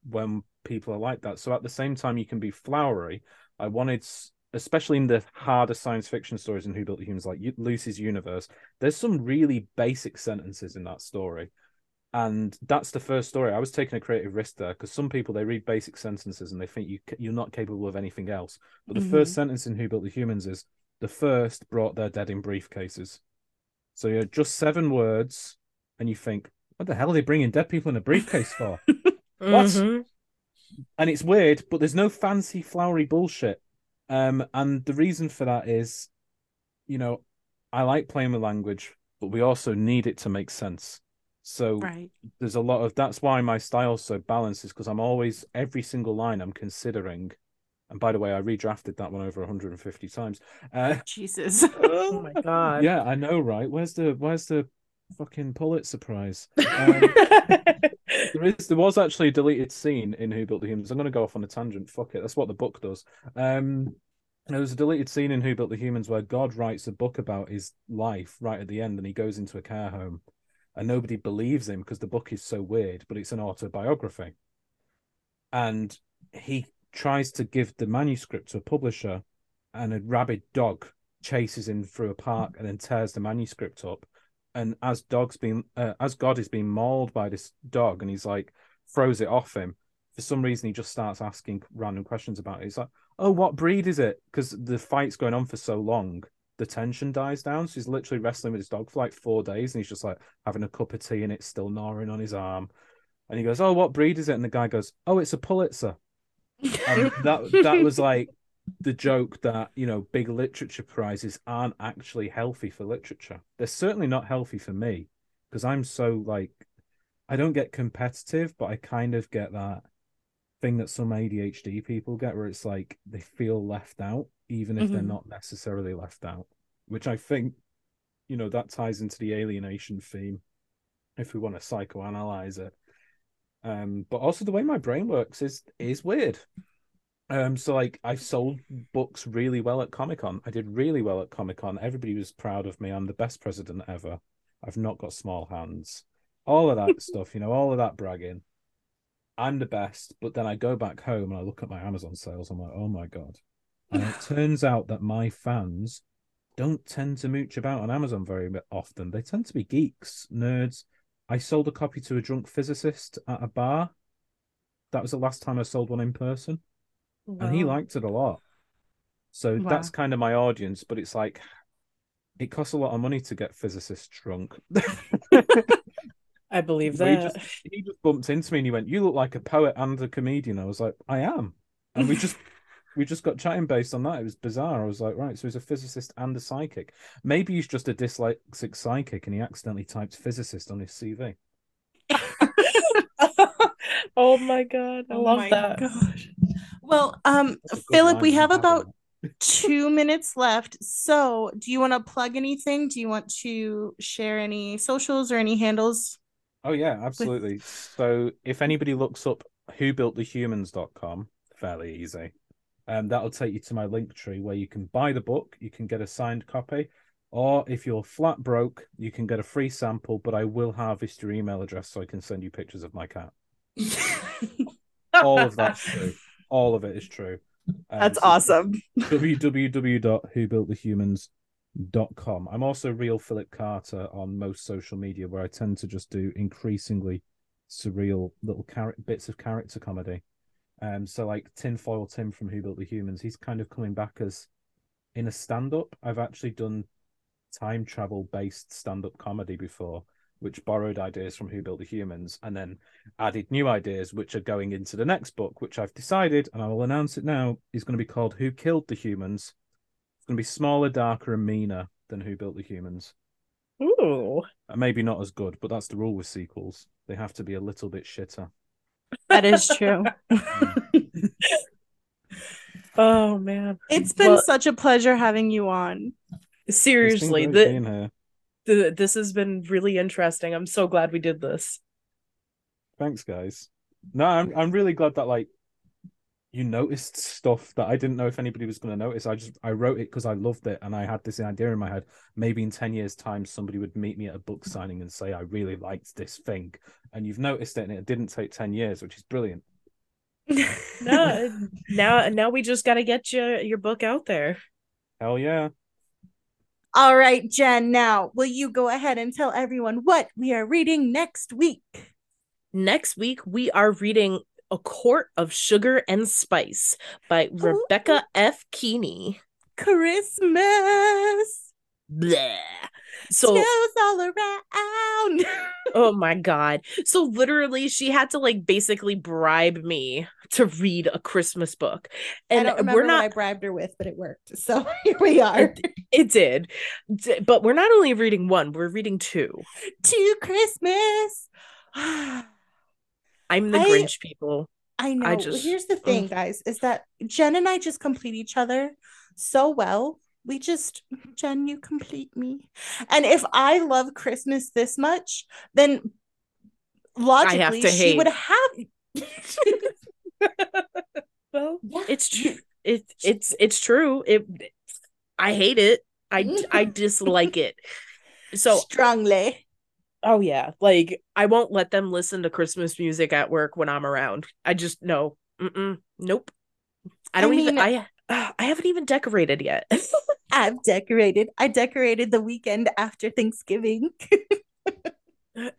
when people are like that. So at the same time, you can be flowery. I wanted, especially in the harder science fiction stories in Who Built the Humans, like Lucy's universe, there's some really basic sentences in that story. And that's the first story. I was taking a creative risk there because some people they read basic sentences and they think you you're not capable of anything else. But the first sentence in Who Built the Humans is the first brought their dead in briefcases. So you're just seven words, and you think, what the hell are they bringing dead people in a briefcase for? What? Mhm. and it's weird, but there's no fancy flowery bullshit. Um, and the reason for that is, you know, I like playing with language, but we also need it to make sense. So Right. there's a lot of that's why my style's so balanced is because I'm always every single line I'm considering. And by the way, I redrafted that one over 150 times. Uh, Jesus. Oh my god. yeah, I know, right? Where's the where's the fucking Pulitzer Prize? Um, there is there was actually a deleted scene in Who Built the Humans. I'm going to go off on a tangent. Fuck it, that's what the book does. Um, there was a deleted scene in Who Built the Humans where God writes a book about his life right at the end, and he goes into a care home, and nobody believes him because the book is so weird, but it's an autobiography, and he tries to give the manuscript to a publisher, and a rabid dog chases him through a park and then tears the manuscript up. And as dog's being uh, as god is being mauled by this dog and he's like throws it off him for some reason he just starts asking random questions about it. He's like oh what breed is it? Because the fight's going on for so long the tension dies down. So he's literally wrestling with his dog for like four days and he's just like having a cup of tea and it's still gnawing on his arm. And he goes oh what breed is it? And the guy goes oh it's a pulitzer. And that that was like the joke that you know big literature prizes aren't actually healthy for literature. They're certainly not healthy for me because i'm so like i don't get competitive but i kind of get that thing that some adhd people get where it's like they feel left out even if they're Mhm. not necessarily left out which i think you know that ties into the alienation theme if we want to psychoanalyze it um but also the way my brain works is is weird um, so like I've sold books really well at Comic Con. I did really well at Comic Con. Everybody was proud of me. I'm the best president ever. I've not got small hands. All of that stuff, you know, all of that bragging. I'm the best, but then I go back home and I look at my Amazon sales. I'm like, oh my god. And it turns out that my fans don't tend to mooch about on Amazon very often. They tend to be geeks, nerds. I sold a copy to a drunk physicist at a bar. That was the last time I sold one in person and he liked it a lot. So Wow. that's kind of my audience, but it's like it costs a lot of money to get physicists drunk. I believe that. just he just bumped into me and he went, "You look like a poet and a comedian." I was like, "I am," and we just we just got chatting based on that. It was bizarre. I was like, "Right, so he's a physicist and a psychic. Maybe he's just a dyslexic psychic and he accidentally typed physicist on his CV." oh my god, I Oh love my that. gosh. Well, um, That's a good Phillip, we have about two minutes left. So, do you want to plug anything? Do you want to share any socials or any handles? Oh yeah, absolutely. So if anybody looks up whobuiltthehumans.com, fairly easy. Um, that'll take you to my link tree where you can buy the book, you can get a signed copy, or if you're flat broke, you can get a free sample, but I will harvest your email address so I can send you pictures of my cat. All of that's true. All of it is true. Um, That's so awesome. www.whobuiltthehumans.com. I'm also real Phillip Carter on most social media, where I tend to just do increasingly surreal little char- bits of character comedy. Um, so like Tinfoil Tim from Who Built the Humans, he's kind of coming back as in a stand-up. I've actually done time travel based stand-up comedy before, which borrowed ideas from Who Built the Humans and then added new ideas, which are going into the next book, which I've decided, and I will announce it now, is going to be called Who Killed the Humans. It's going to be smaller, darker, and meaner than Who Built the Humans. Ooh. And maybe not as good, but that's the rule with sequels. They have to be a little bit shitter. That is true. oh man. It's been Well- such a pleasure having you on. Seriously, It's been great the, the this has been really interesting. I'm so glad we did this. Thanks, guys. No, I'm I'm really glad that like you noticed stuff that I didn't know if anybody was going to notice. I just I wrote it because I loved it, and I had this idea in my head. Maybe in ten years' time, somebody would meet me at a book mm. signing and say I really liked this thing, and you've noticed it, and it didn't take ten years, which is brilliant. No, now now we just got to get your your book out there. Hell yeah! All right, Jen, now will you go ahead and tell everyone what we are reading next week? Next week we are reading A Court of Sugar and Spice by Rebecca F. Keeney. Christmas. Bleh. So Snows all around. Oh my god. So literally she had to like basically bribe me to read a Christmas book. And we're not what I bribed her with, but it worked. So here we are. it, it did. D- But we're not only reading one, we're reading two. Two Christmas. I I'm the I- Grinch people. I know. just- Here's the thing, guys, is that Jen and I just complete each other so well. We just, Jen, you complete me. And if I love Christmas this much, then logically she would have. Well, Yeah. it's true. It it's it's true. It I hate it. I I dislike it. So strongly. Oh yeah, like I won't let them listen to Christmas music at work when I'm around. I just no, Mm-mm. nope. I I don't even. mean- I uh, I haven't even decorated yet. I've decorated. I decorated the weekend after Thanksgiving.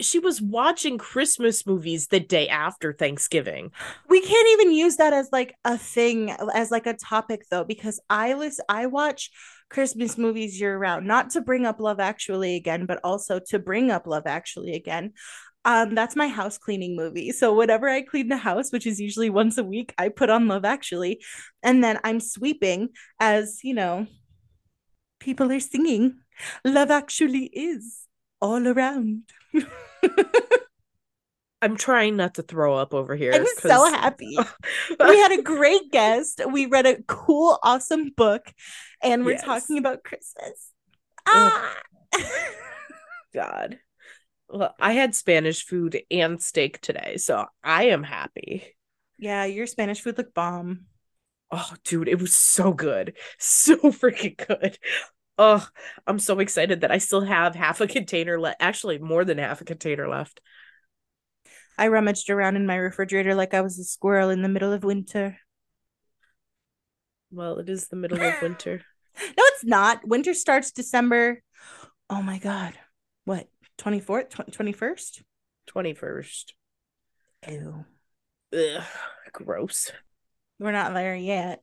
she was watching Christmas movies the day after Thanksgiving. we can't even use that as like a thing as like a topic though because i listen i watch christmas movies year round not to bring up love actually again but also to bring up love actually again. Um that's my house cleaning movie. So whenever i clean the house which is usually once a week i put on love actually. And then i'm sweeping as you know people are singing. Love actually is all around I'm trying not to throw up over here. i'm so happy we had a great guest. We read a cool, awesome book, and we're Yes. talking about Christmas. Ah! God. Well, I had Spanish food and steak today, so I am happy. yeah, your Spanish food looked bomb. Oh, dude, it was so good. So freaking good. Oh, I'm so excited that I still have half a container left. Actually, more than half a container left. I rummaged around in my refrigerator like I was a squirrel in the middle of winter. Well, it is the middle of winter. No, it's not. Winter starts December. Oh my God. What? 24th? 21st? 21st. Ew. Ugh, gross. We're not there yet.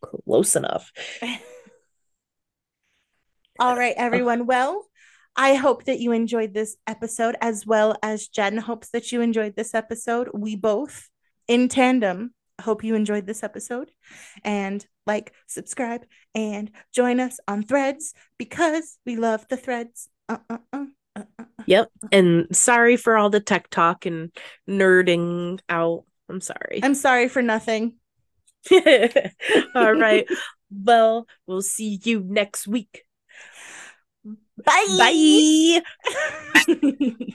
Close enough. All right, everyone. Well, I hope that you enjoyed this episode as well as Jen hopes that you enjoyed this episode. We both, in tandem, hope you enjoyed this episode. And like, subscribe, and join us on threads because we love the threads. Uh, uh, uh, uh, uh. Yep. And sorry for all the tech talk and nerding out. I'm sorry. I'm sorry for nothing. all right. Well, we'll see you next week. Bye. Bye.